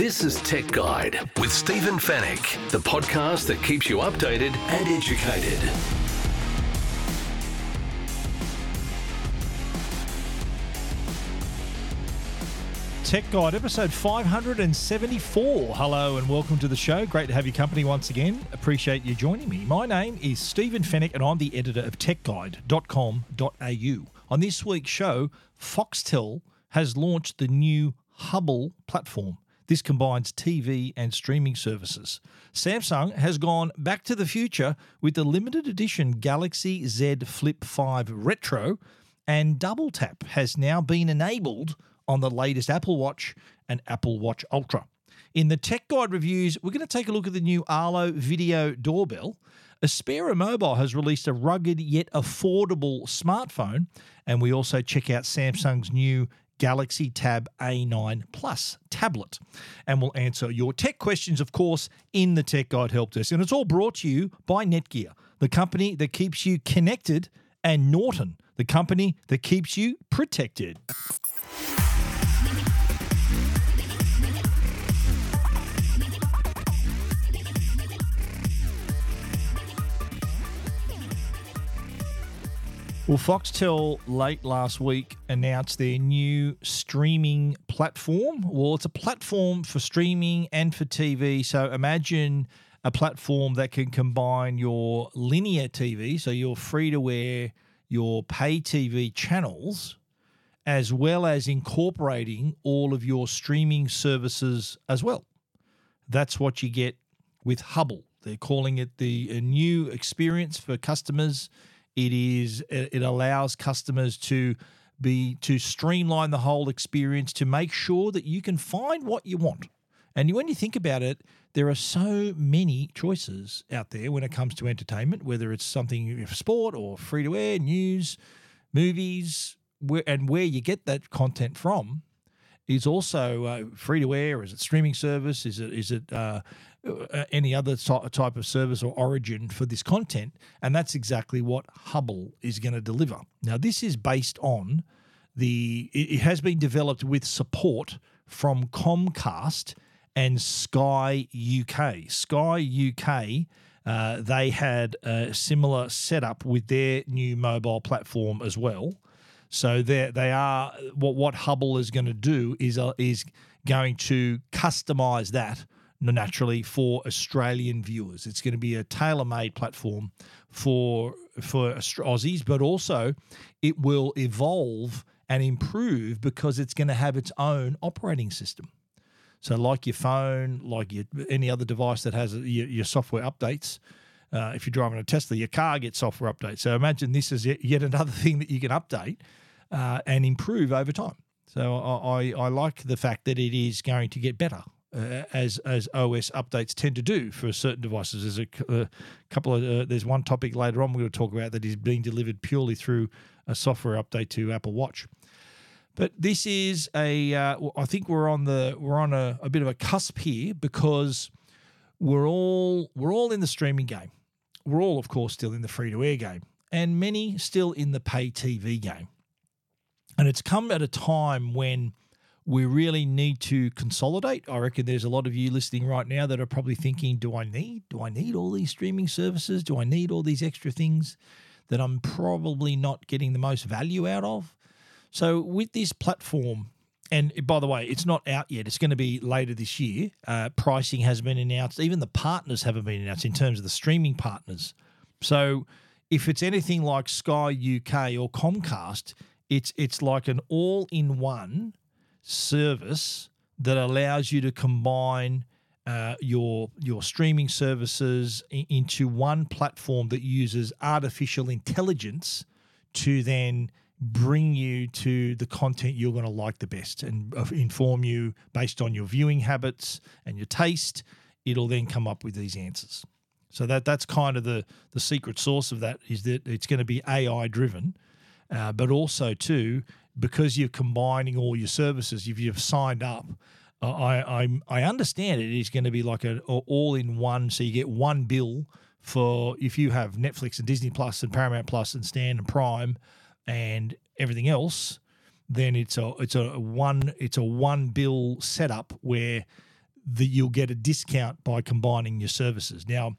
This is Tech Guide with Stephen Fenech, the podcast that keeps you updated and educated. Tech Guide, episode 574. Hello and welcome to the show. Great to have your company once again. Appreciate you joining me. My name is Stephen Fenech and I'm the editor of techguide.com.au. On this week's show, Foxtel has launched the new Hubbl platform. This combines TV and streaming services. Samsung has gone back to the future with the limited edition Galaxy Z Flip 5 Retro, and Double Tap has now been enabled on the latest Apple Watch and Apple Watch Ultra. In the Tech Guide reviews, we're going to take a look at the new Arlo video doorbell. Aspera Mobile has released a rugged yet affordable smartphone, and we also check out Samsung's new Galaxy Tab A9 Plus tablet. And we'll answer your tech questions, of course, in the Tech Guide Help Desk. And it's all brought to you by Netgear, the company that keeps you connected, and Norton, the company that keeps you protected. Well, Foxtel late last week announced their new streaming platform. Well, it's a platform for streaming and for TV. So imagine a platform that can combine your linear TV, so your free to air, your pay TV channels, as well as incorporating all of your streaming services as well. That's what you get with Hubbl. They're calling it the a new experience for customers it is it allows customers to be to streamline the whole experience to make sure that you can find what you want. And when you think about it, there are so many choices out there when it comes to entertainment, whether it's something sport or free to air, news, movies, where, and where you get that content from is also uh, free to air. Is it streaming service? Is it is it uh, any other type of service or origin for this content? And that's exactly what Hubbl is going to deliver. Now, this is based on the. It has been developed with support from Comcast and Sky UK. Sky UK. Uh, they had a similar setup with their new mobile platform as well. So they they are what what Hubbl is going to do is uh, is going to customize that naturally for Australian viewers. It's going to be a tailor-made platform for for Aussies, but also it will evolve and improve because it's going to have its own operating system. So, like your phone, like your, any other device that has your, your software updates, uh, if you're driving a Tesla, your car gets software updates. So imagine this is yet another thing that you can update uh, and improve over time. So I, I like the fact that it is going to get better uh, as as OS updates tend to do for certain devices. There's a, a couple of uh, there's one topic later on we're going to talk about that is being delivered purely through a software update to Apple Watch. But this is a uh, I think we're on the we're on a, a bit of a cusp here because we're all we're all in the streaming game. We're all of course still in the free to air game, and many still in the pay TV game. And it's come at a time when we really need to consolidate. I reckon there's a lot of you listening right now that are probably thinking, do I need do I need all these streaming services? Do I need all these extra things that I'm probably not getting the most value out of? So with this platform, and by the way, it's not out yet. It's going to be later this year. Uh, pricing has been announced. Even the partners haven't been announced in terms of the streaming partners. So if it's anything like Sky UK or Comcast, it's it's like an all-in-one service that allows you to combine uh, your your streaming services into one platform that uses artificial intelligence to then bring you to the content you're going to like the best and uh, inform you based on your viewing habits and your taste. It'll then come up with these answers. So that that's kind of the the secret source of that is that it's going to be AI driven uh, but also too because you're combining all your services, if you've signed up, uh, I, I I understand it is going to be like an all in one, so you get one bill for if you have Netflix and Disney Plus and Paramount Plus and Stan and Prime and everything else, then it's a it's a one it's a one bill setup where that you'll get a discount by combining your services. Now,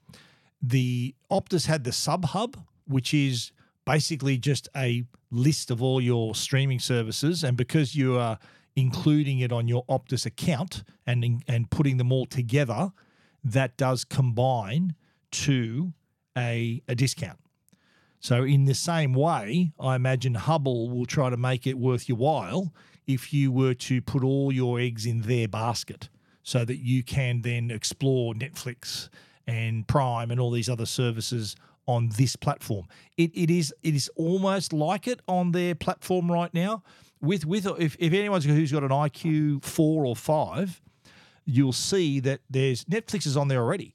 the Optus had the Sub Hub, which is basically just a list of all your streaming services, and because you are including it on your Optus account and and putting them all together, that does combine to a, a discount. So, in the same way, I imagine Hubbl will try to make it worth your while if you were to put all your eggs in their basket so that you can then explore Netflix and Prime and all these other services on this platform. It, it is it is almost like it on their platform right now. With with if, if anyone's who's got an IQ four or five, you'll see that there's Netflix is on there already,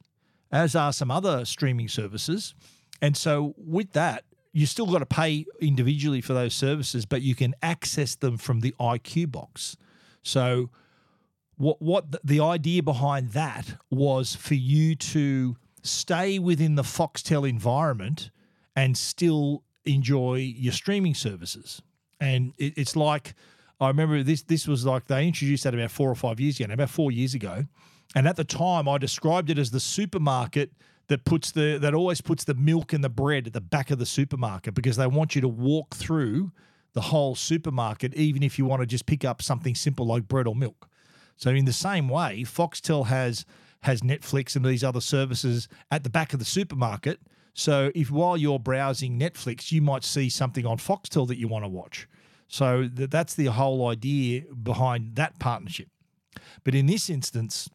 as are some other streaming services. And so with that, you still got to pay individually for those services, but you can access them from the IQ box. So what what the, the idea behind that was for you to stay within the Foxtel environment and still enjoy your streaming services. And it, it's like I remember this this was like they introduced that about four or five years ago, about four years ago. And at the time I described it as the supermarket that puts the that always puts the milk and the bread at the back of the supermarket because they want you to walk through the whole supermarket, even if you want to just pick up something simple like bread or milk. So in the same way, Foxtel has has Netflix and these other services at the back of the supermarket. So if while you're browsing Netflix, you might see something on Foxtel that you want to watch. So that's the whole idea behind that partnership. But in this instance,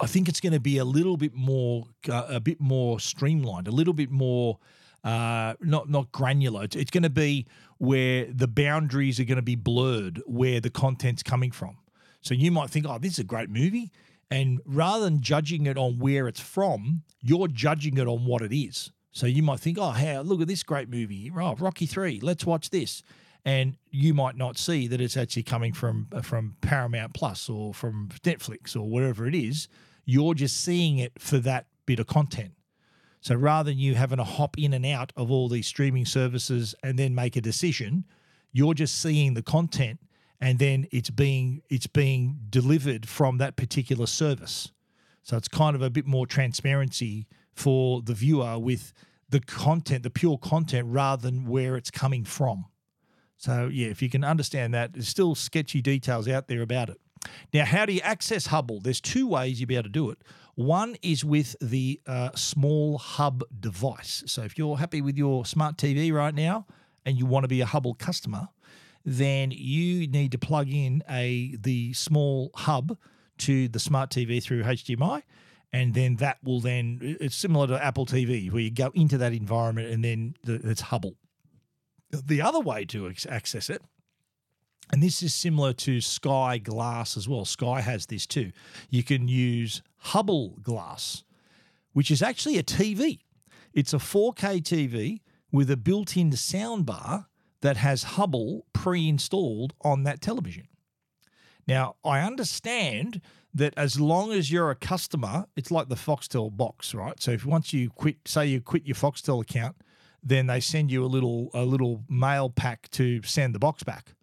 I think it's going to be a little bit more, uh, a bit more streamlined, a little bit more, uh, not not granular. It's, it's going to be where the boundaries are going to be blurred, where the content's coming from. So you might think, oh, this is a great movie, and rather than judging it on where it's from, you're judging it on what it is. So you might think, oh, hey, look at this great movie, oh, Rocky Three. Let's watch this and you might not see that it's actually coming from uh, from Paramount Plus or from Netflix or wherever it is. You're just seeing it for that bit of content. So rather than you having to hop in and out of all these streaming services and then make a decision, you're just seeing the content and then it's being it's being delivered from that particular service. So it's kind of a bit more transparency for the viewer with the content, the pure content, rather than where it's coming from. So yeah, if you can understand that, there's still sketchy details out there about it. Now, how do you access Hubbl? There's two ways you'll be able to do it. One is with the uh, small hub device. So if you're happy with your smart TV right now and you want to be a Hubbl customer, then you need to plug in a the small hub to the smart TV through HDMI. And then that will then, it's similar to Apple TV, where you go into that environment and then it's Hubbl. The other way to access it and this is similar to Sky Glass as well. Sky has this too. You can use Hubbl Glass, which is actually a TV. It's a 4K TV with a built in soundbar that has Hubbl pre installed on that television. Now, I understand that as long as you're a customer, it's like the Foxtel box, right? So if once you quit, say you quit your Foxtel account, then they send you a little a little mail pack to send the box back.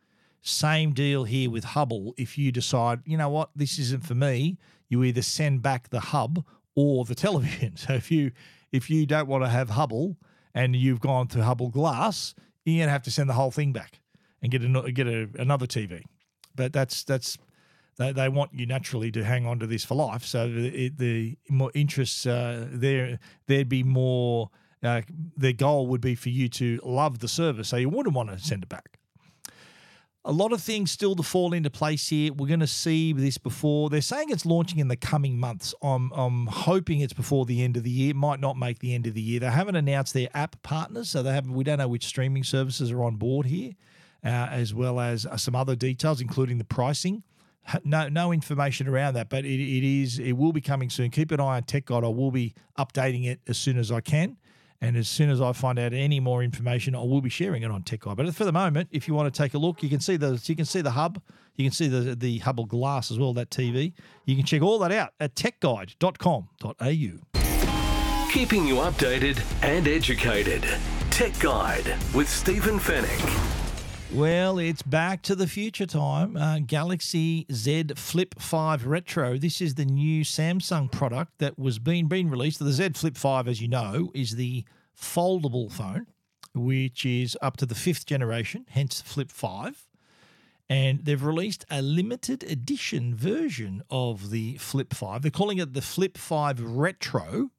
Same deal here with Hubbl. If you decide, you know what, this isn't for me, you either send back the hub or the television. So if you if you don't want to have Hubbl and you've gone to Hubbl Glass, you're gonna have to send the whole thing back and get a, get a, another TV. But that's that's they, they want you naturally to hang on to this for life. So the, the more interests uh, there there'd be more. Uh, their goal would be for you to love the service, so you wouldn't want to send it back a lot of things still to fall into place here. We're going to see this before. They're saying it's launching in the coming months. I'm, I'm hoping it's before the end of the year. Might not make the end of the year. They haven't announced their app partners, so they haven't. We don't know which streaming services are on board here, uh, as well as uh, some other details, including the pricing. No, no information around that, but it, it is. It will be coming soon. Keep an eye on Tech Guide. I will be updating it as soon as I can. And as soon as I find out any more information, I will be sharing it on Tech Guide. But for the moment, if you want to take a look, you can see the you can see the hub, you can see the the Hubbl Glass as well, that TV. You can check all that out at techguide.com.au. Keeping you updated and educated. Tech Guide with Stephen Fenech. Well, it's back to the future time. Uh, Galaxy Z Flip 5 Retro. This is the new Samsung product that was being being released. The Z Flip 5, as you know, is the foldable phone, which is up to the fifth generation, hence Flip 5. And they've released a limited edition version of the Flip 5. They're calling it the Flip 5 Retro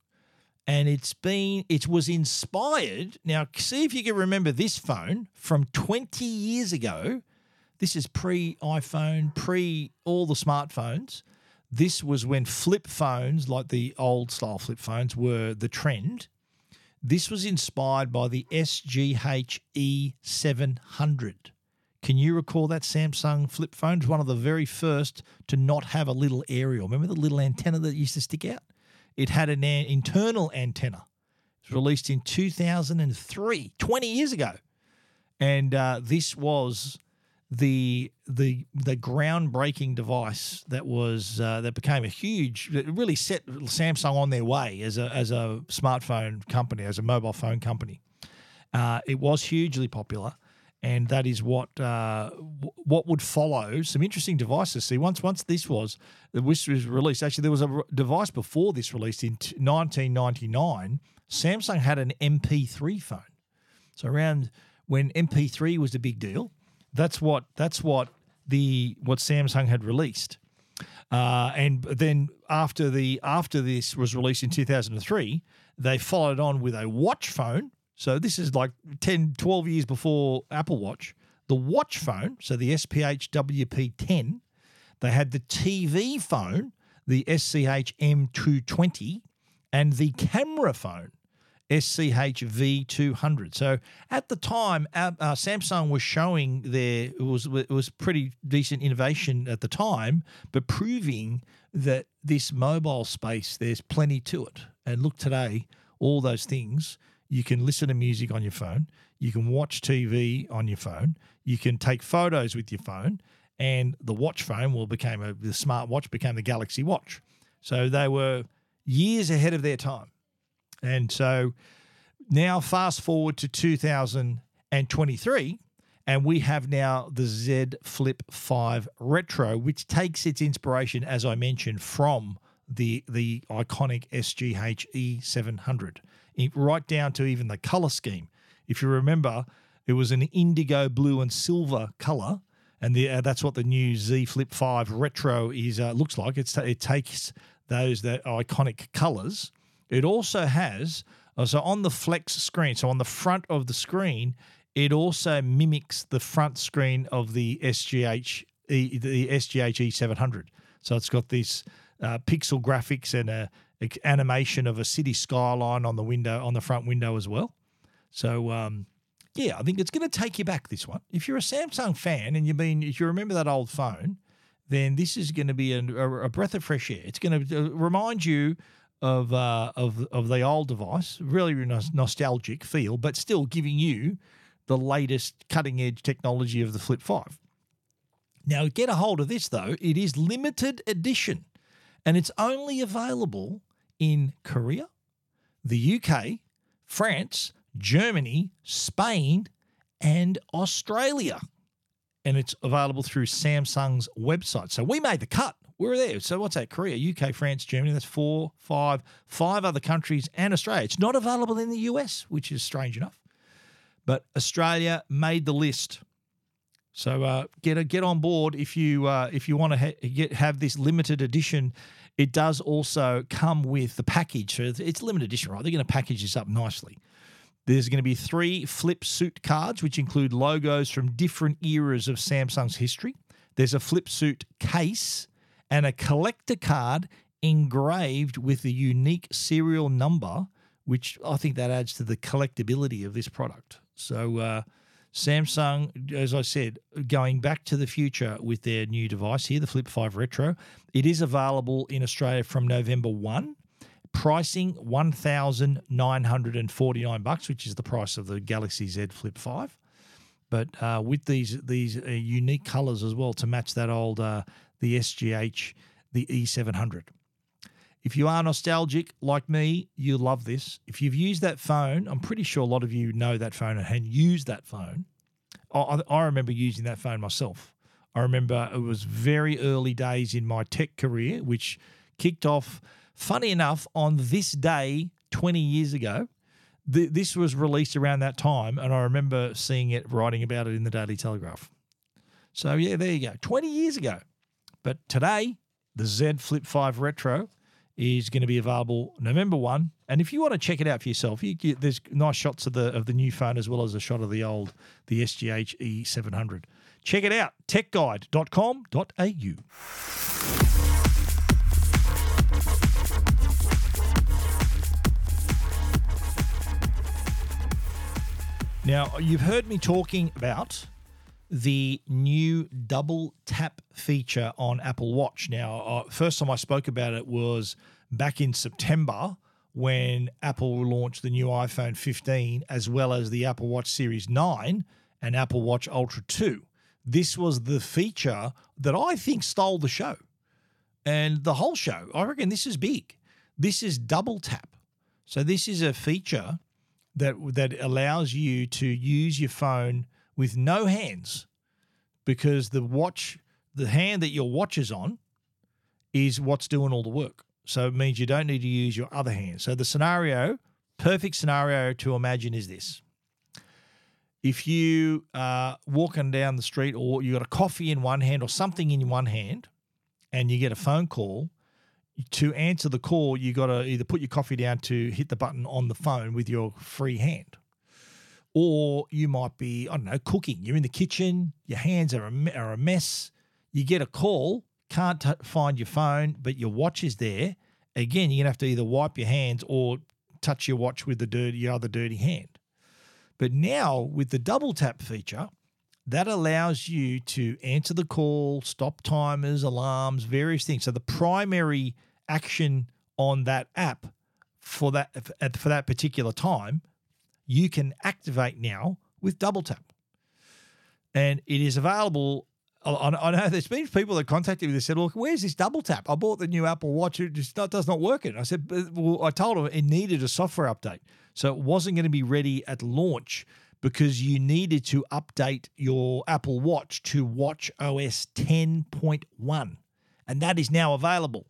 and it's been it was inspired. Now see if you can remember this phone from 20 years ago. This is pre iphone pre all the smartphones. This was when flip phones like the old style flip phones were the trend. This was inspired by the sgh e700 can you recall that samsung flip phone? Was one of the very first to not have a little aerial. Remember the little antenna that used to stick out it had an internal antenna. It was released in 2003, 20 years ago. And uh, this was the the the groundbreaking device that was uh, that became a huge that really set Samsung on their way as a as a smartphone company as a mobile phone company. Uh, it was hugely popular, and that is what uh, what would follow. Some interesting devices. See, once once this was the was released. Actually, there was a device before this released in 1999. Samsung had an MP3 phone. So around when MP3 was a big deal, that's what that's what the what Samsung had released. Uh, and then after the after this was released in 2003, they followed on with a watch phone so this is like 10, 12 years before Apple Watch. The watch phone, so the SPH WP10, they had the TV phone, the SCH M220, and the camera phone, SCH V200. So at the time, uh, Samsung was showing their it was it was pretty decent innovation at the time, but proving that this mobile space there's plenty to it. And look today, all those things you can listen to music on your phone. You can watch TV on your phone. You can take photos with your phone. And the watch phone will become a the smart watch became the Galaxy Watch. So they were years ahead of their time. And so now fast forward to 2023 and we have now the Z Flip 5 Retro which takes its inspiration as I mentioned from the the iconic SGH E700 right down to even the color scheme. If you remember, it was an indigo blue and silver color, and the, uh, that's what the new Z Flip Five Retro is uh, looks like. It's it takes those that iconic colors. It also has uh, so on the flex screen, so on the front of the screen, it also mimics the front screen of the SGH the SGH E700. So it's got this uh, pixel graphics and a animation of a city skyline on the window on the front window as well. So um, yeah, I think it's going to take you back this one. If you're a Samsung fan and you've been, if you remember that old phone, then this is going to be a, a breath of fresh air. It's going to uh, remind you of uh, of of the old device, really nostalgic feel, but still giving you the latest cutting edge technology of the Flip Five. Now, get a hold of this though; it is limited edition, and it's only available in Korea, the UK, France, Germany, Spain, and Australia. And it's available through Samsung's website. So we made the cut. We are there. So what's that? Korea, UK, France, Germany. That's four, five, five other countries and Australia. It's not available in the US, which is strange enough. But Australia made the list. So uh, get a, get on board if you uh, if you want to ha- get have this limited edition it does also come with the package. It's limited edition, right? They're going to package this up nicely. There's going to be three flip suit cards, which include logos from different eras of Samsung's history. There's a flip suit case and a collector card engraved with a unique serial number, which I think that adds to the collectability of this product. So, uh, Samsung, as I said, going back to the future with their new device here, the Flip 5 Retro. It is available in Australia from November 1. Pricing 1,949, bucks, which is the price of the Galaxy Z Flip 5. But uh, with these these uh, unique colors as well to match that old uh, the SGH, the E700. If you are nostalgic like me, you love this. If you've used that phone, I'm pretty sure a lot of you know that phone and use that phone. I, I remember using that phone myself. I remember it was very early days in my tech career, which kicked off, funny enough, on this day 20 years ago. Th- this was released around that time, and I remember seeing it, writing about it in the Daily Telegraph. So, yeah, there you go. 20 years ago. But today, the Z Flip 5 Retro is going to be available November 1. And if you want to check it out for yourself, you, you, there's nice shots of the of the new phone as well as a shot of the old, the SGH E700. Check it out, techguide.com.au. Now, you've heard me talking about the new double tap feature on Apple Watch. Now, uh, first time I spoke about it was back in September when Apple launched the new iPhone 15 as well as the Apple Watch Series 9 and Apple Watch Ultra 2. This was the feature that I think stole the show and the whole show. I reckon this is big. This is double tap. So this is a feature that that allows you to use your phone with no hands because the watch the hand that your watch is on is what's doing all the work. So it means you don't need to use your other hand. So the scenario, perfect scenario to imagine is this. If you are walking down the street or you got a coffee in one hand or something in one hand and you get a phone call, to answer the call, you got to either put your coffee down to hit the button on the phone with your free hand, or you might be, I don't know, cooking. You're in the kitchen, your hands are a, are a mess. You get a call, can't t- find your phone, but your watch is there. Again, you're going to have to either wipe your hands or touch your watch with the dirty, your other dirty hand. But now with the double tap feature, that allows you to answer the call, stop timers, alarms, various things. So the primary action on that app for that for that particular time, you can activate now with double tap. And it is available. I know there's been people that contacted me that said, "Look, where's this double tap? I bought the new Apple Watch; it just does not work." It. I said, "Well, I told them it needed a software update, so it wasn't going to be ready at launch because you needed to update your Apple Watch to Watch OS 10.1, and that is now available.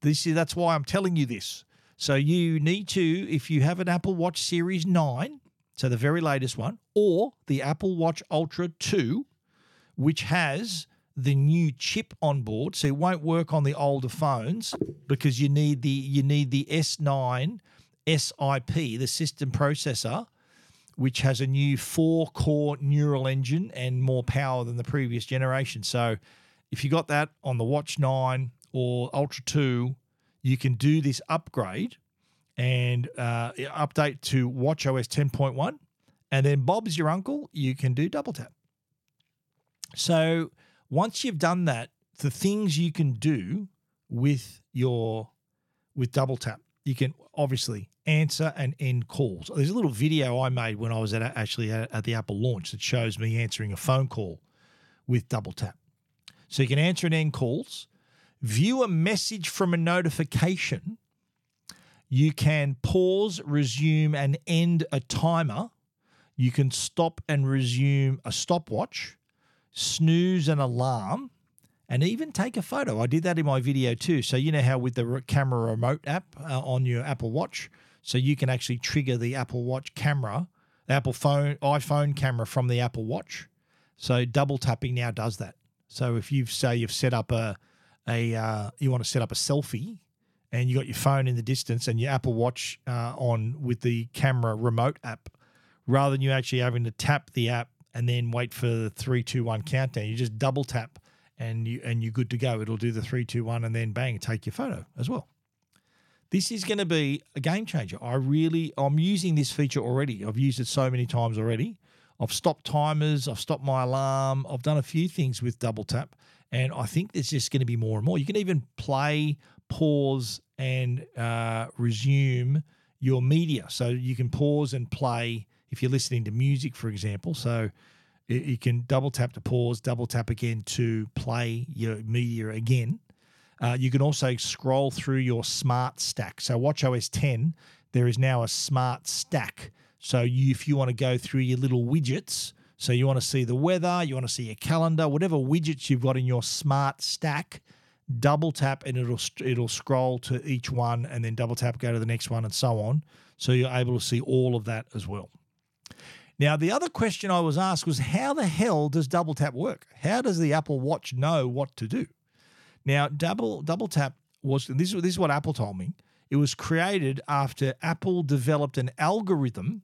This is that's why I'm telling you this. So you need to, if you have an Apple Watch Series 9, so the very latest one, or the Apple Watch Ultra 2, which has the new chip on board, so it won't work on the older phones because you need the you need the S9 SIP, the system processor, which has a new four core neural engine and more power than the previous generation. So if you got that on the Watch 9 or Ultra 2, you can do this upgrade and uh, update to Watch OS 10.1. And then Bob's your uncle, you can do double tap. So once you've done that, the things you can do with your with double tap, you can obviously answer and end calls. There's a little video I made when I was at actually at, at the Apple launch that shows me answering a phone call with double tap. So you can answer and end calls, view a message from a notification. You can pause, resume, and end a timer. You can stop and resume a stopwatch, snooze an alarm, and even take a photo. I did that in my video too. So, you know how with the camera remote app uh, on your Apple Watch, so you can actually trigger the Apple Watch camera, the Apple phone, iPhone camera from the Apple Watch. So, double tapping now does that. So, if you've say you've set up a, a uh, you want to set up a selfie and you got your phone in the distance and your Apple Watch uh, on with the camera remote app, rather than you actually having to tap the app and then wait for the three, two, one countdown, you just double tap and you and you're good to go. It'll do the three, two, one, and then bang, take your photo as well. This is going to be a game changer. I really, I'm using this feature already. I've used it so many times already. I've stopped timers. I've stopped my alarm. I've done a few things with double tap, and I think there's just going to be more and more. You can even play, pause, and uh, resume your media. So you can pause and play if you're listening to music, for example. So you can double tap to pause, double tap again to play your media again. Uh, you can also scroll through your smart stack. So, Watch OS 10, there is now a smart stack. So, you, if you want to go through your little widgets, So you want to see the weather, you want to see your calendar, whatever widgets you've got in your smart stack, double tap and it'll it'll scroll to each one and then double tap go to the next one and so on. So you're able to see all of that as well. Now, the other question I was asked was how the hell does double tap work? How does the Apple Watch know what to do? Now, double double tap was this, this is what Apple told me. It was created after Apple developed an algorithm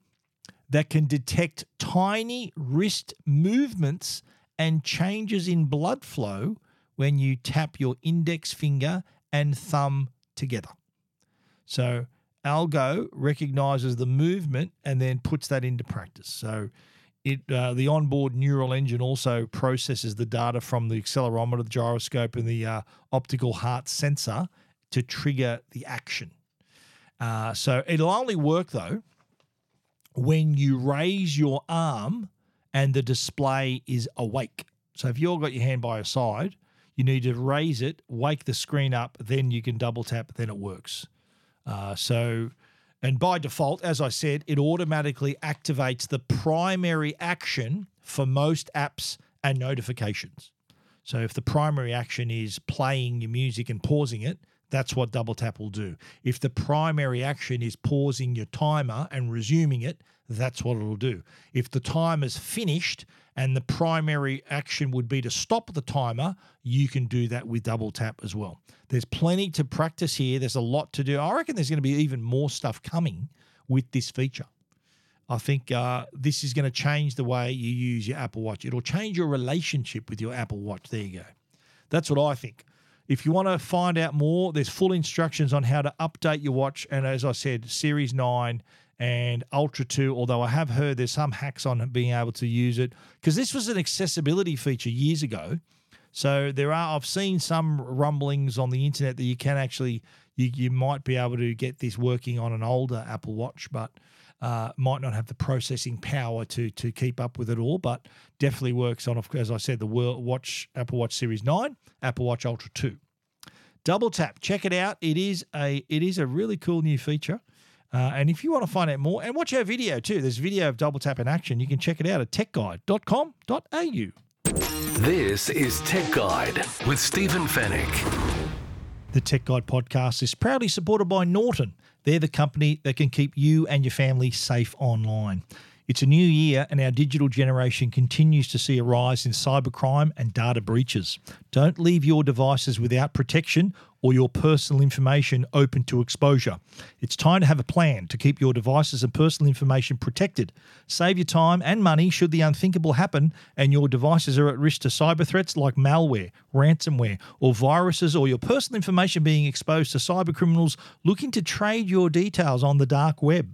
that can detect tiny wrist movements and changes in blood flow when you tap your index finger and thumb together. So, Algo recognizes the movement and then puts that into practice. So, it uh, the onboard neural engine also processes the data from the accelerometer, the gyroscope, and the uh, optical heart sensor to trigger the action. Uh, so it'll only work though when you raise your arm and the display is awake. So if you've got your hand by your side, you need to raise it, wake the screen up, then you can double tap, then it works. Uh, so, and by default, as I said, it automatically activates the primary action for most apps and notifications. So if the primary action is playing your music and pausing it, that's what double tap will do. If the primary action is pausing your timer and resuming it, that's what it'll do. If the timer's finished and the primary action would be to stop the timer, you can do that with double tap as well. There's plenty to practice here. There's a lot to do. I reckon there's going to be even more stuff coming with this feature. I think uh, this is going to change the way you use your Apple Watch. It'll change your relationship with your Apple Watch. There you go. That's what I think. If you want to find out more, there's full instructions on how to update your watch. And as I said, Series 9 and Ultra 2, although I have heard there's some hacks on being able to use it because this was an accessibility feature years ago. So there are, I've seen some rumblings on the internet that you can actually, you, you might be able to get this working on an older Apple Watch, but uh, might not have the processing power to to keep up with it all, but definitely works on, as I said, the Watch Apple Watch Series Nine, Apple Watch Ultra Two. Double tap, check it out. It is a it is a really cool new feature. Uh, and if you want to find out more and watch our video too, there's a video of double tap in action. You can check it out at techguide.com.au. This is Tech Guide with Stephen Fenech. The Tech Guide podcast is proudly supported by Norton. They're the company that can keep you and your family safe online. It's a new year, and our digital generation continues to see a rise in cybercrime and data breaches. Don't leave your devices without protection or your personal information open to exposure. It's time to have a plan to keep your devices and personal information protected. Save your time and money should the unthinkable happen and your devices are at risk to cyber threats like malware, ransomware, or viruses, or your personal information being exposed to cyber criminals looking to trade your details on the dark web.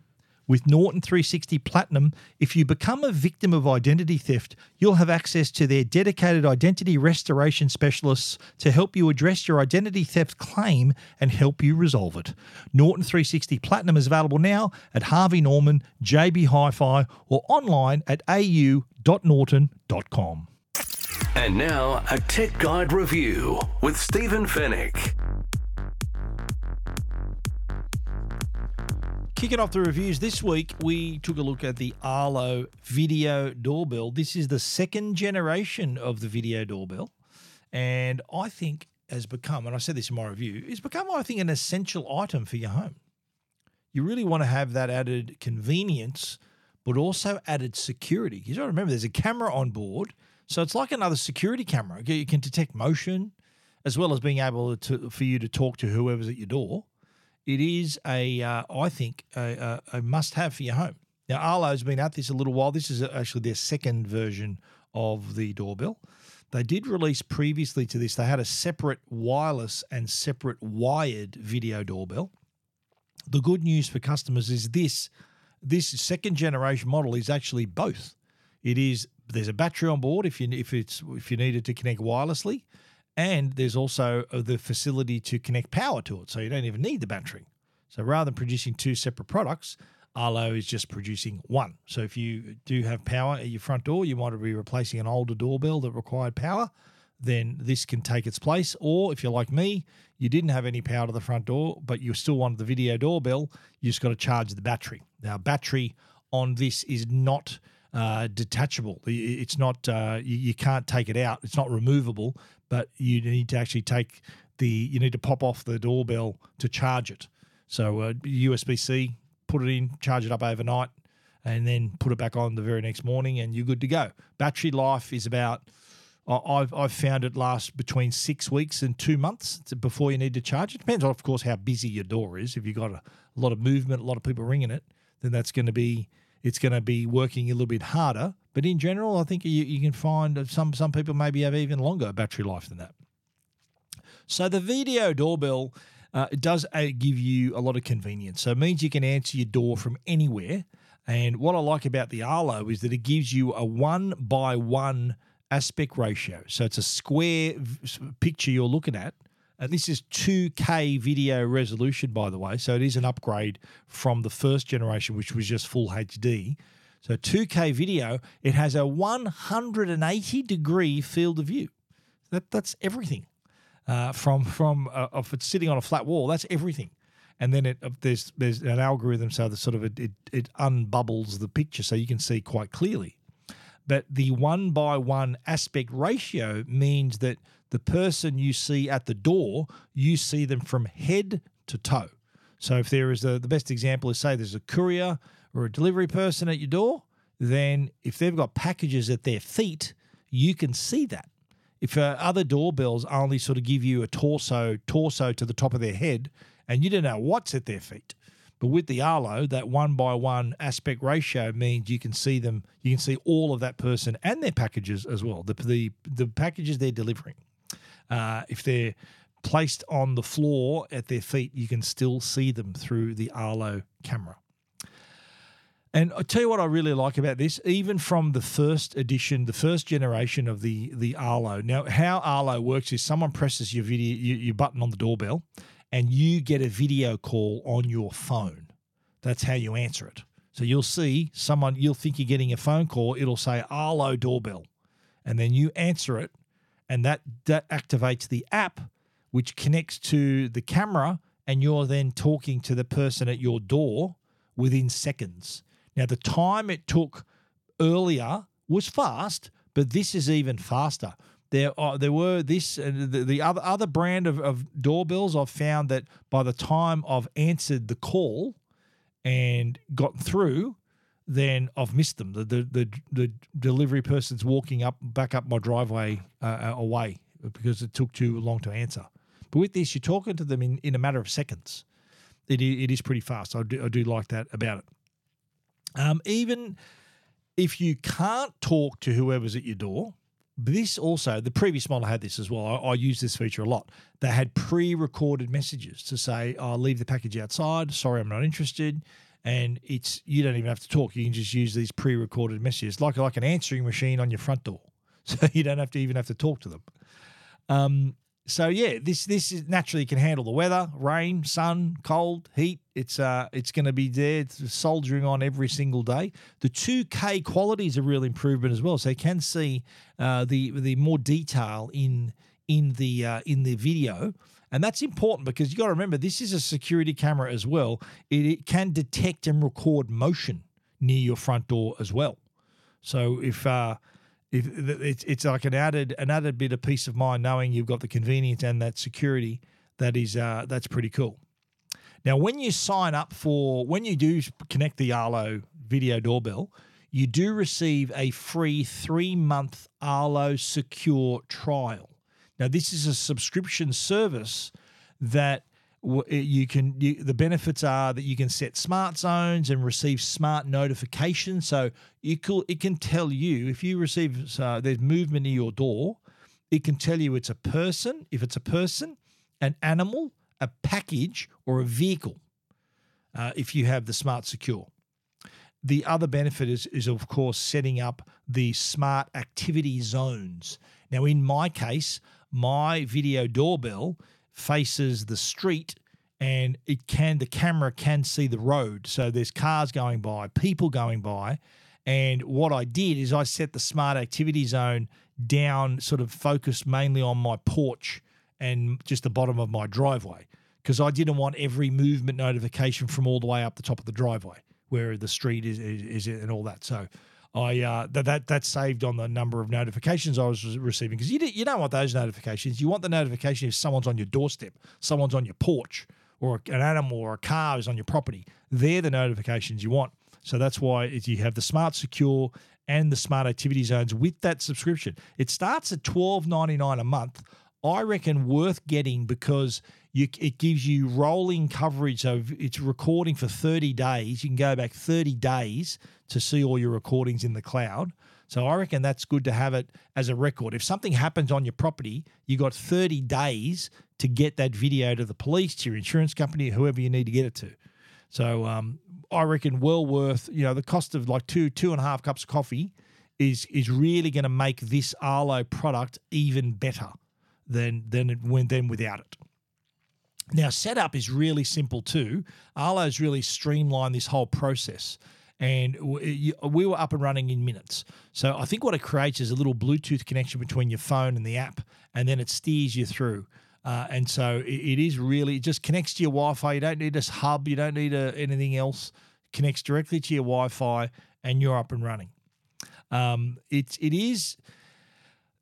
With Norton 360 Platinum, if you become a victim of identity theft, you'll have access to their dedicated identity restoration specialists to help you address your identity theft claim and help you resolve it. Norton 360 Platinum is available now at Harvey Norman, JB Hi Fi, or online at au.norton.com. And now, a Tech Guide review with Stephen Fenech. Kicking off the reviews this week, we took a look at the Arlo video doorbell. This is the second generation of the video doorbell, and I think has become, and I said this in my review, it's become, I think, an essential item for your home. You really want to have that added convenience, but also added security. Got to remember there's a camera on board, so it's like another security camera. You can detect motion, as well as being able to for you to talk to whoever's at your door it is a, uh, I think, a, a, a must have for your home. Now, Arlo's been at this a little while. This is actually their second version of the doorbell. They did release previously to this, they had a separate wireless and separate wired video doorbell. The good news for customers is this this second generation model is actually both. It is there's a battery on board if you if it's if you needed to connect wirelessly, and there's also uh, the facility to connect power to it, so you don't even need the battery. So rather than producing two separate products, Arlo is just producing one. So if you do have power at your front door, you might be replacing an older doorbell that required power, then this can take its place. Or if you're like me, you didn't have any power to the front door, but you still wanted the video doorbell, you just got to charge the battery. Now, battery on this is not uh, detachable. It's not, uh, you, you can't take it out. It's not removable, but you need to actually take the, you need to pop off the doorbell to charge it. So uh, USB C, put it in, charge it up overnight, and then put it back on the very next morning, and you're good to go. Battery life is about I've, I've found it lasts between six weeks and two months before you need to charge it. Depends, on, of course, how busy your door is. If you've got a, a lot of movement, a lot of people ringing it, then that's going to be it's going to be working a little bit harder. But in general, I think you, you can find some some people maybe have even longer battery life than that. So the video doorbell uh, does uh, give you a lot of convenience. So it means you can answer your door from anywhere. And what I like about the Arlo is that it gives you a one by one aspect ratio. So it's a square picture you're looking at. And this is 2K video resolution, by the way. So it is an upgrade from the first generation, which was just full HD. So 2K video, it has a 180 degree field of view. That, that's everything. Uh, from from uh, if it's sitting on a flat wall, that's everything. And then it uh, there's there's an algorithm so that sort of it, it, it unbubbles the picture so you can see quite clearly. But the one by one aspect ratio means that the person you see at the door, you see them from head to toe. So if there is a, the best example is say there's a courier or a delivery person at your door, then if they've got packages at their feet, you can see that. If uh, other doorbells only sort of give you a torso, torso to the top of their head, and you don't know what's at their feet, but with the Arlo, that one by one aspect ratio means you can see them, you can see all of that person and their packages as well, the, the, the packages they're delivering. Uh, if they're placed on the floor at their feet, you can still see them through the Arlo camera. And I tell you what I really like about this, even from the first edition, the first generation of the the Arlo. Now, how Arlo works is someone presses your video your, your button on the doorbell, and you get a video call on your phone. That's how you answer it. So you'll see someone, you'll think you're getting a phone call, it'll say Arlo doorbell. And then you answer it, and that, that activates the app, which connects to the camera, and you're then talking to the person at your door within seconds. Now, the time it took earlier was fast, but this is even faster there there were this and the, the other other brand of, of doorbells I've found that by the time I've answered the call and got through, then I've missed them. The the the, the delivery person's walking up back up my driveway uh, uh away because it took too long to answer. But with this, you're talking to them in, in a matter of seconds. It, it is pretty fast. I do, I do like that about it. Um, even if you can't talk to whoever's at your door, this also, the previous model had this as well. I, I use this feature a lot. They had pre recorded messages to say, I'll oh, leave the package outside. Sorry, I'm not interested. And it's you don't even have to talk. You can just use these pre recorded messages, like, like an answering machine on your front door. So you don't have to even have to talk to them. Um, so yeah, this this is naturally can handle the weather, rain, sun, cold, heat. It's uh it's going to be there soldiering on every single day. The 2K quality is a real improvement as well, so you can see uh, the the more detail in in the uh, in the video. And that's important because you got to remember this is a security camera as well. It, it can detect and record motion near your front door as well. So if uh, if it's it's like an added an added bit of peace of mind knowing you've got the convenience and that security that is uh, that's pretty cool. Now, when you sign up for when you do connect the Arlo video doorbell, you do receive a free three month Arlo secure trial. Now, this is a subscription service that you can you, the benefits are that you can set smart zones and receive smart notifications. So you could, it can tell you if you receive uh, there's movement near your door it can tell you it's a person if it's a person an animal a package or a vehicle uh, if you have the smart secure. The other benefit is, is of course setting up the smart activity zones. Now in my case my video doorbell faces the street and it can the camera can see the road. So there's cars going by, people going by, and what I did is I set the smart activity zone down, sort of focused mainly on my porch and just the bottom of my driveway because I didn't want every movement notification from all the way up the top of the driveway where the street is, is, is and all that. So I uh, that, that that saved on the number of notifications I was receiving because you you don't want those notifications. You want the notification if someone's on your doorstep, someone's on your porch, or an animal or a car is on your property. They're the notifications you want. So that's why you have the smart secure and the smart activity zones with that subscription. It starts at twelve ninety nine a month. I reckon worth getting because you, it gives you rolling coverage. So it's recording for 30 days. You can go back 30 days to see all your recordings in the cloud. So I reckon that's good to have it as a record. If something happens on your property, you got 30 days to get that video to the police, to your insurance company, whoever you need to get it to. So um, I reckon well worth, you know, the cost of like two, two and a half cups of coffee is is really going to make this Arlo product even better than than it went then without it. Now, setup is really simple too. Arlo's really streamlined this whole process and we were up and running in minutes. So I think what it creates is a little Bluetooth connection between your phone and the app, and then it steers you through. Uh, and so it is really, it just connects to your Wi Fi. You don't need a hub, you don't need a, anything else. It connects directly to your Wi Fi, and you're up and running. Um, it, it is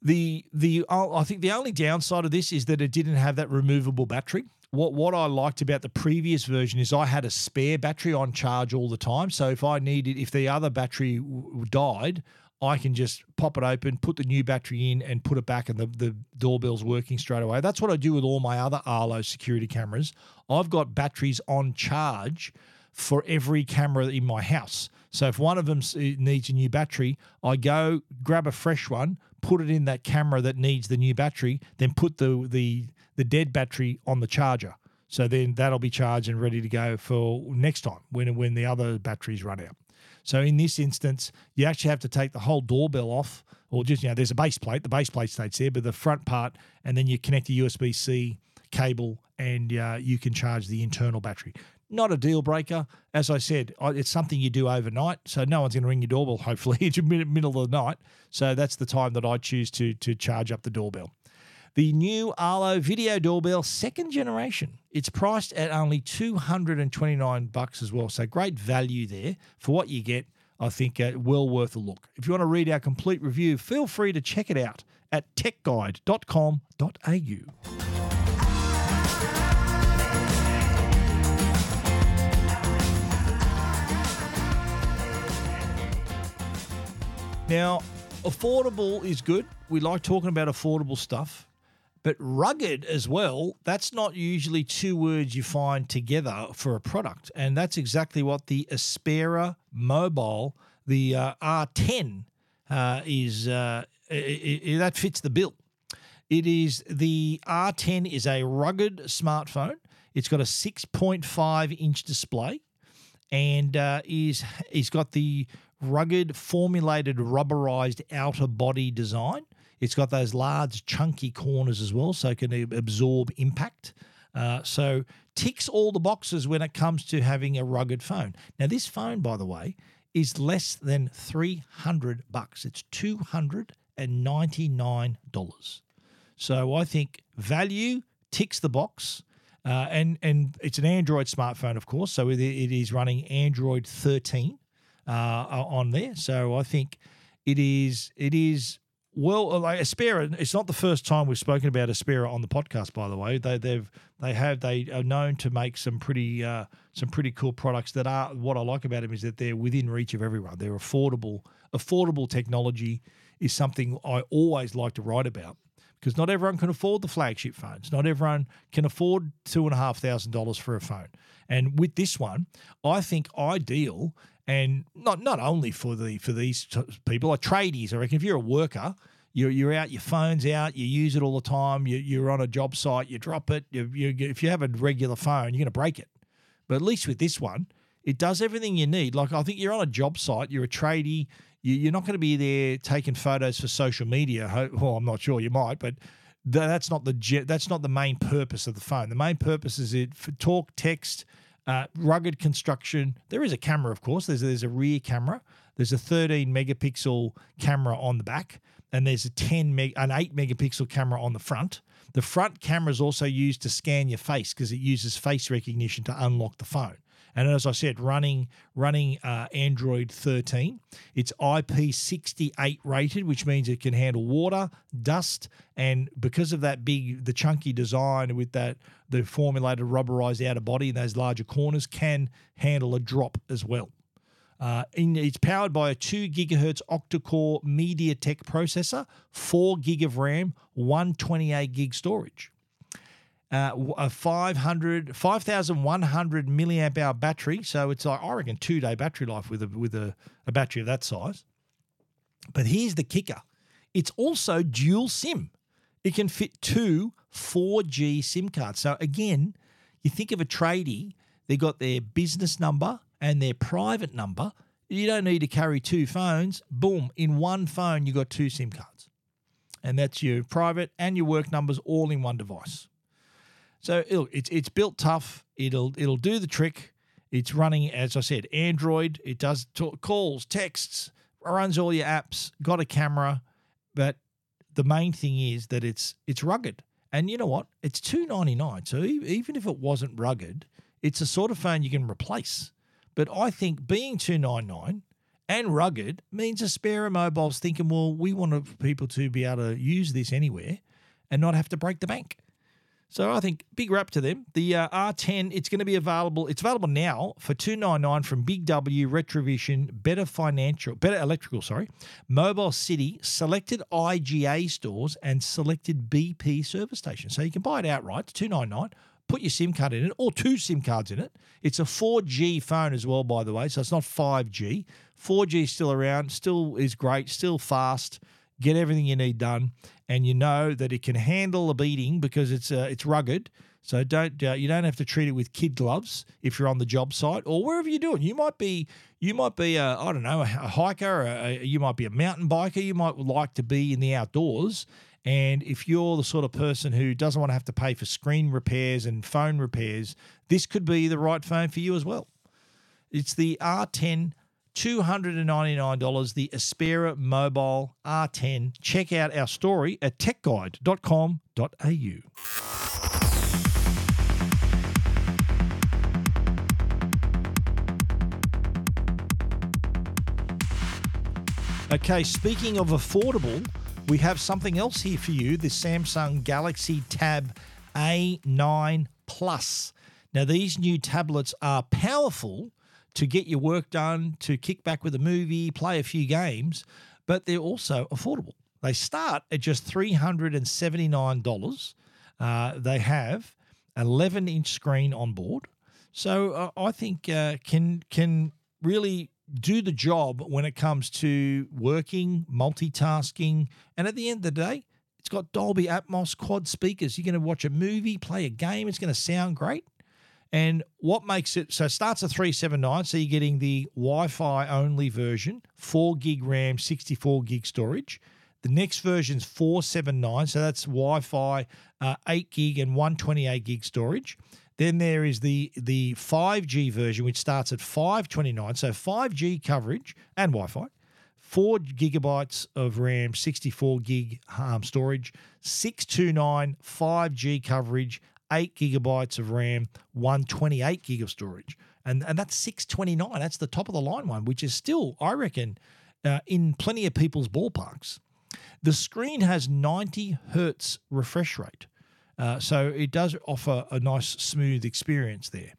the the I think the only downside of this is that it didn't have that removable battery. What what I liked about the previous version is I had a spare battery on charge all the time. So if I needed, if the other battery w- died, I can just pop it open, put the new battery in, and put it back, and the, the doorbell's working straight away. That's what I do with all my other Arlo security cameras. I've got batteries on charge for every camera in my house. So if one of them eh, needs a new battery, I go grab a fresh one, put it in that camera that needs the new battery, then put the the the dead battery on the charger. So then that'll be charged and ready to go for next time when when the other batteries run out. So in this instance, you actually have to take the whole doorbell off, or just you know, there's a base plate. The base plate stays there, but the front part, and then you connect a USB C cable, and uh, you can charge the internal battery. Not a deal breaker. As I said, it's something you do overnight. So no one's going to ring your doorbell, hopefully, in the middle of the night. So that's the time that I choose to, to charge up the doorbell. The new Arlo Video Doorbell second generation. It's priced at only 229 bucks as well. So great value there for what you get. I think uh, well worth a look. If you want to read our complete review, feel free to check it out at techguide.com.au. Now, affordable is good. We like talking about affordable stuff, but rugged as well, that's not usually two words you find together for a product. And that's exactly what the Aspera Mobile, the uh, R10, uh, is. Uh, it, it, that fits the bill. It is the R10 is a rugged smartphone. It's got a 6.5 inch display and uh, is he's got the rugged, formulated, rubberized outer body design. It's got those large, chunky corners as well, so it can absorb impact. Uh, so ticks all the boxes when it comes to having a rugged phone. Now, this phone, by the way, is less than 300 bucks. It's $299. So I think value ticks the box. Uh, and and it's an Android smartphone, of course, so it, is running Android 13 uh, on there. So I think it is it is well uh, like Aspera. It's not the first time we've spoken about Aspera on the podcast. By the way, they they've they have they are known to make some pretty uh, some pretty cool products that are. What I like about them is that they're within reach of everyone. They're affordable. Affordable technology is something I always like to write about because not everyone can afford the flagship phones. Not everyone can afford two and a half thousand dollars for a phone. And with this one, I think ideal and not not only for the for these people, like tradies. I reckon if you're a worker, you're you're out, your phone's out, you use it all the time. You, you're on a job site, you drop it. You, you, if you have a regular phone, you're going to break it. But at least with this one, it does everything you need. Like I think you're on a job site, you're a tradie. You, you're not going to be there taking photos for social media. Well, I'm not sure you might, but That's not the that's not the main purpose of the phone. The main purpose is it for talk, text, uh, rugged construction. There is a camera, of course. There's there's a rear camera. There's a 13 megapixel camera on the back, and there's a 10 meg an 8 megapixel camera on the front. The front camera is also used to scan your face because it uses face recognition to unlock the phone. And as I said, running running uh, Android 13, it's IP68 rated, which means it can handle water, dust, and because of that big, the chunky design with that the formulated rubberized outer body and those larger corners, can handle a drop as well. Uh, in, it's powered by a 2 gigahertz octa-core MediaTek processor, 4 gig of RAM, 128 gig storage. Uh, a 500, 5,100 milliamp hour battery. So it's like, I reckon, two day battery life with a, with a, a battery of that size. But here's the kicker it's also dual SIM. It can fit two 4G SIM cards. So again, you think of a tradie, they've got their business number and their private number. You don't need to carry two phones. Boom, in one phone, you've got two SIM cards. And that's your private and your work numbers all in one device. So look, it's it's built tough. It'll it'll do the trick. It's running, as I said, Android. It does talk, calls, texts, runs all your apps. Got a camera, but the main thing is that it's it's rugged. And you know what? It's two ninety nine. So e- even if it wasn't rugged, it's a sort of phone you can replace. But I think being two nine nine and rugged means Aspera Mobile's thinking, well, we want people to be able to use this anywhere and not have to break the bank. So I think big rap to them. The uh, R10, it's going to be available. It's available now for two nine nine from Big W, Retrovision, Better Financial, Better Electrical, sorry, Mobile City, selected IGA stores, and selected BP service stations. So you can buy it outright, two nine nine. Put your SIM card in it, or two SIM cards in it. It's a 4G phone as well, by the way, so it's not 5G. 4G is still around, still is great, still fast get everything you need done, and you know that it can handle a beating because it's uh, it's rugged. So don't uh, you don't have to treat it with kid gloves if you're on the job site or wherever you're doing. You might be you might be a, I don't know a, hiker, a, a, you might be a mountain biker. You might like to be in the outdoors. And if you're the sort of person who doesn't want to have to pay for screen repairs and phone repairs, this could be the right phone for you as well. It's the R10 $299, the Aspera Mobile R10. Check out our story at techguide.com.au. Okay, speaking of affordable, we have something else here for you the Samsung Galaxy Tab A9 Plus. Now, these new tablets are powerful to get your work done, to kick back with a movie, play a few games, but they're also affordable. They start at just $379. Uh, they have 11 inch screen on board. So uh, I think uh, can can really do the job when it comes to working, multitasking, and at the end of the day, it's got Dolby Atmos quad speakers. You're going to watch a movie, play a game, it's going to sound great. And what makes it so it starts at 379, so you're getting the Wi-Fi only version, 4 gig RAM, 64 gig storage. The next version's 479, so that's Wi-Fi, uh, 8 gig and 128 gig storage. Then there is the the 5G version, which starts at 529, so 5G coverage and Wi-Fi. Four gigabytes of RAM, 64 gig um, storage, 629 5G coverage, eight gigabytes of RAM, 128 gig of storage. And, and that's 629. That's the top of the line one, which is still, I reckon, uh, in plenty of people's ballparks. The screen has 90 hertz refresh rate. Uh, so it does offer a nice smooth experience there.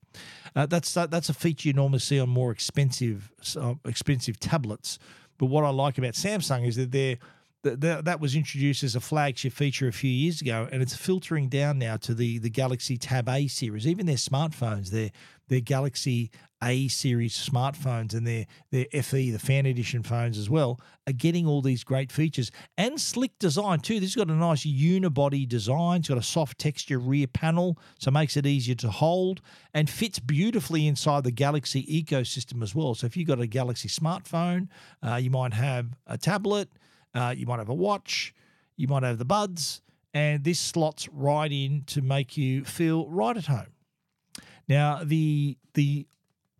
Uh, that's that's a feature you normally see on more expensive uh, expensive tablets. But what I like about Samsung is that they're that, that was introduced as a flagship feature a few years ago, and it's filtering down now to the the Galaxy Tab A series. Even their smartphones, their their Galaxy A series smartphones and their their FE, the Fan Edition phones as well, are getting all these great features and slick design too. This has got a nice unibody design. It's got a soft texture rear panel, so makes it easier to hold and fits beautifully inside the Galaxy ecosystem as well. So if you've got a Galaxy smartphone, uh, you might have a tablet. Uh, you might have a watch, you might have the buds, and this slots right in to make you feel right at home. Now, the the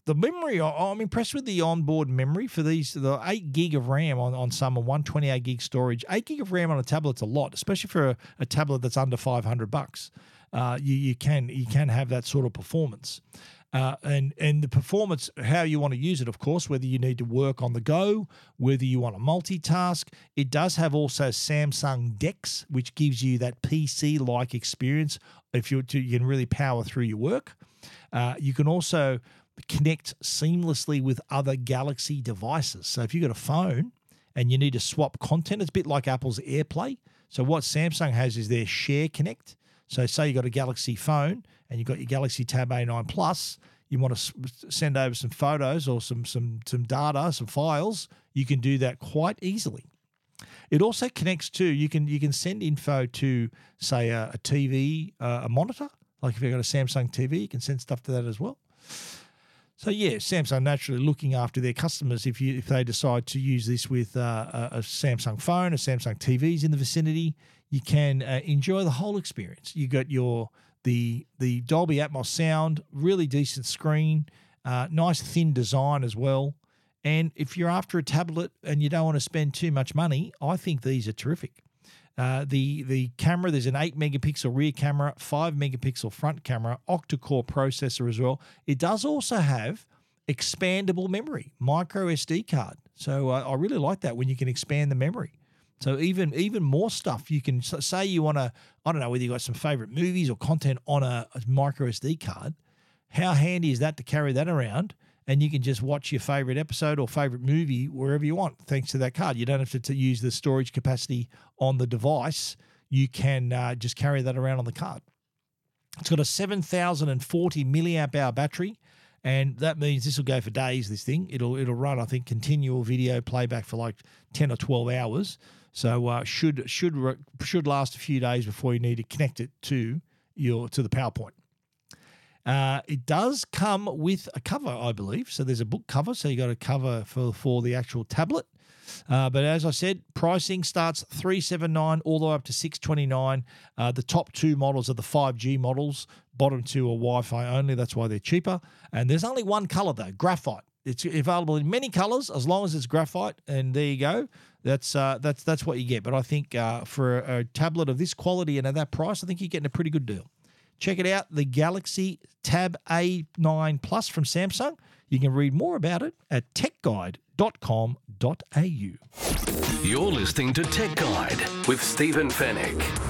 the memory, I'm impressed with the onboard memory for these. The eight gig of RAM on, on some and 128 gig storage. Eight gig of RAM on a tablet's a lot, especially for a, a tablet that's under 500 bucks. Uh, you, you can you can have that sort of performance. Uh, and and the performance, how you want to use it, of course, whether you need to work on the go, whether you want to multitask. It does have also Samsung DeX, which gives you that PC-like experience. If you you can really power through your work, uh, you can also connect seamlessly with other Galaxy devices. So if you've got a phone and you need to swap content, it's a bit like Apple's AirPlay. So what Samsung has is their Share Connect. So say you've got a Galaxy phone and you've got your Galaxy Tab A9 Plus, you want to send over some photos or some some some data, some files, you can do that quite easily. It also connects to you can you can send info to say a, a TV, uh, a monitor. Like if you've got a Samsung TV, you can send stuff to that as well. So yeah, Samsung naturally looking after their customers if you if they decide to use this with uh, a, a, Samsung phone, a Samsung TVs in the vicinity, you can uh, enjoy the whole experience. You got your the the Dolby Atmos sound, really decent screen, uh, nice thin design as well. And if you're after a tablet and you don't want to spend too much money, I think these are terrific. Uh, the the camera there's an eight megapixel rear camera, five megapixel front camera, octa-core processor as well. It does also have expandable memory, micro SD card. So uh, I really like that when you can expand the memory. So even even more stuff you can say you want to I don't know whether you got some favorite movies or content on a, a micro SD card. How handy is that to carry that around? and you can just watch your favorite episode or favorite movie wherever you want thanks to that card. You don't have to, to use the storage capacity on the device. You can uh, just carry that around on the card. It's got a 7,040 milliamp hour battery, and that means this will go for days. This thing it'll it'll run I think continual video playback for like 10 or 12 hours. So uh, should should should last a few days before you need to connect it to your to the PowerPoint. Uh, it does come with a cover, I believe. So there's a book cover, so you got a cover for for the actual tablet. Uh, but as I said, pricing starts three seven nine all the way up to six twenty nine. Uh, the top two models are the five G models. Bottom two are Wi-Fi only. That's why they're cheaper. And there's only one color though, graphite. It's available in many colors as long as it's graphite. And there you go. That's uh, that's that's what you get. But I think uh, for a, a tablet of this quality and at that price, I think you're getting a pretty good deal. Check it out, the Galaxy Tab A9 Plus from Samsung. You can read more about it at techguide.com.au. You're listening to Tech Guide with Stephen Fenech.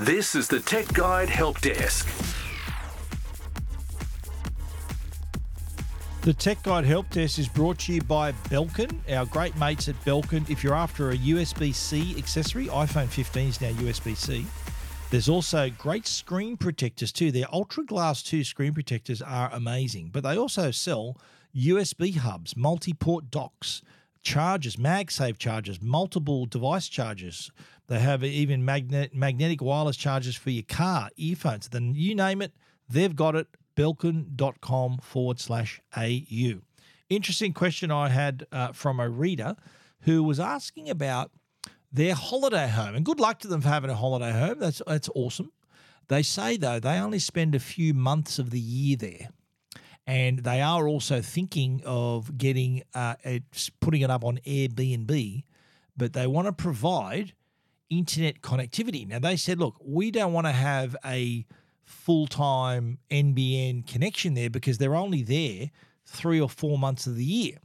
This is the Tech Guide Help Desk. The Tech Guide Help Desk is brought to you by Belkin, our great mates at Belkin. If you're after a USB C accessory, iPhone 15 is now USB C. There's also great screen protectors too. Their Ultra Glass 2 screen protectors are amazing, but they also sell USB hubs, multi port docks, chargers, MagSafe chargers, multiple device chargers, they have even magnet, magnetic wireless chargers for your car, earphones. Then you name it, they've got it. Belkin.com forward slash AU. Interesting question I had uh, from a reader who was asking about their holiday home. And good luck to them for having a holiday home. That's, that's awesome. They say, though, they only spend a few months of the year there. And they are also thinking of getting uh, putting it up on Airbnb, but they want to provide internet connectivity. Now, they said, look, we don't want to have a full time NBN connection there because they're only there three or four months of the year.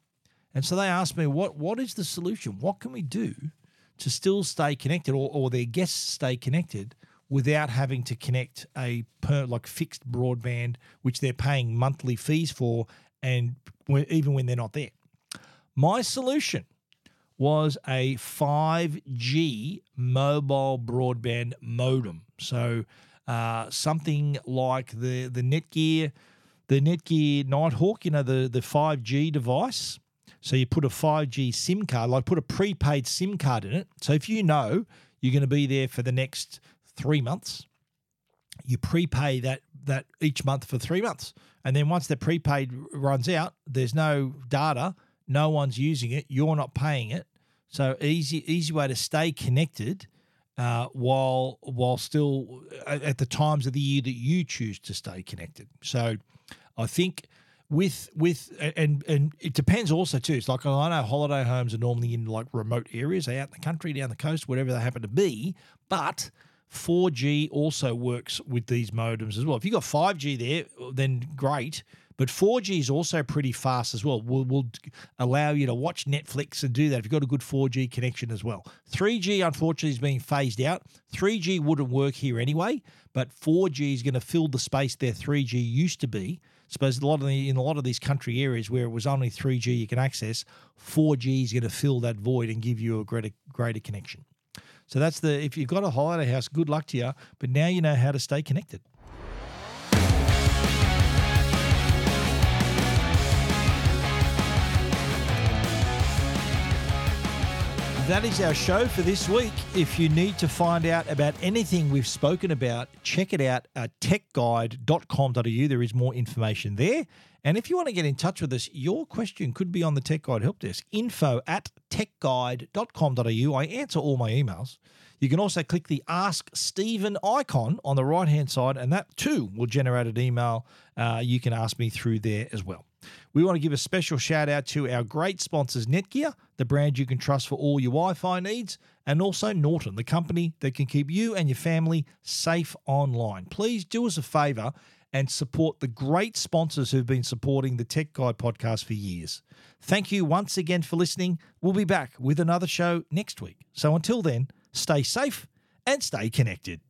And so they asked me, what what is the solution? What can we do to still stay connected or, or their guests stay connected without having to connect a per like fixed broadband, which they're paying monthly fees for, and even when they're not there. My solution was a 5G mobile broadband modem. So uh, something like the the Netgear, the Netgear Nighthawk, you know, the the 5G device. So you put a 5G SIM card, like put a prepaid SIM card in it. So if you know you're going to be there for the next three months, you prepay that that each month for three months, and then once the prepaid runs out, there's no data, no one's using it, you're not paying it. So easy easy way to stay connected uh, while while still at the times of the year that you choose to stay connected. So I think with with and and it depends also too. It's like I know holiday homes are normally in like remote areas, out in the country, down the coast, whatever they happen to be, but 4G also works with these modems as well. If you've got 5G there, then great. But 4G is also pretty fast as well. Will will allow you to watch Netflix and do that if you've got a good 4G connection as well. 3G unfortunately is being phased out. 3G wouldn't work here anyway, but 4G is going to fill the space there 3G used to be. I suppose a lot of the, in a lot of these country areas where it was only 3G you can access, 4G is going to fill that void and give you a greater greater connection. So that's the if you've got a holiday house, good luck to you. But now you know how to stay connected. That is our show for this week. If you need to find out about anything we've spoken about, check it out at techguide.com.au. There is more information there. And if you want to get in touch with us, your question could be on the Tech Guide Help Desk, info at techguide.com.au. I answer all my emails. You can also click the Ask Stephen icon on the right hand side, and that too will generate an email. Uh, you can ask me through there as well. We want to give a special shout out to our great sponsors, Netgear, the brand you can trust for all your Wi Fi needs, and also Norton, the company that can keep you and your family safe online. Please do us a favor and support the great sponsors who've been supporting the Tech Guide podcast for years. Thank you once again for listening. We'll be back with another show next week. So until then, stay safe and stay connected.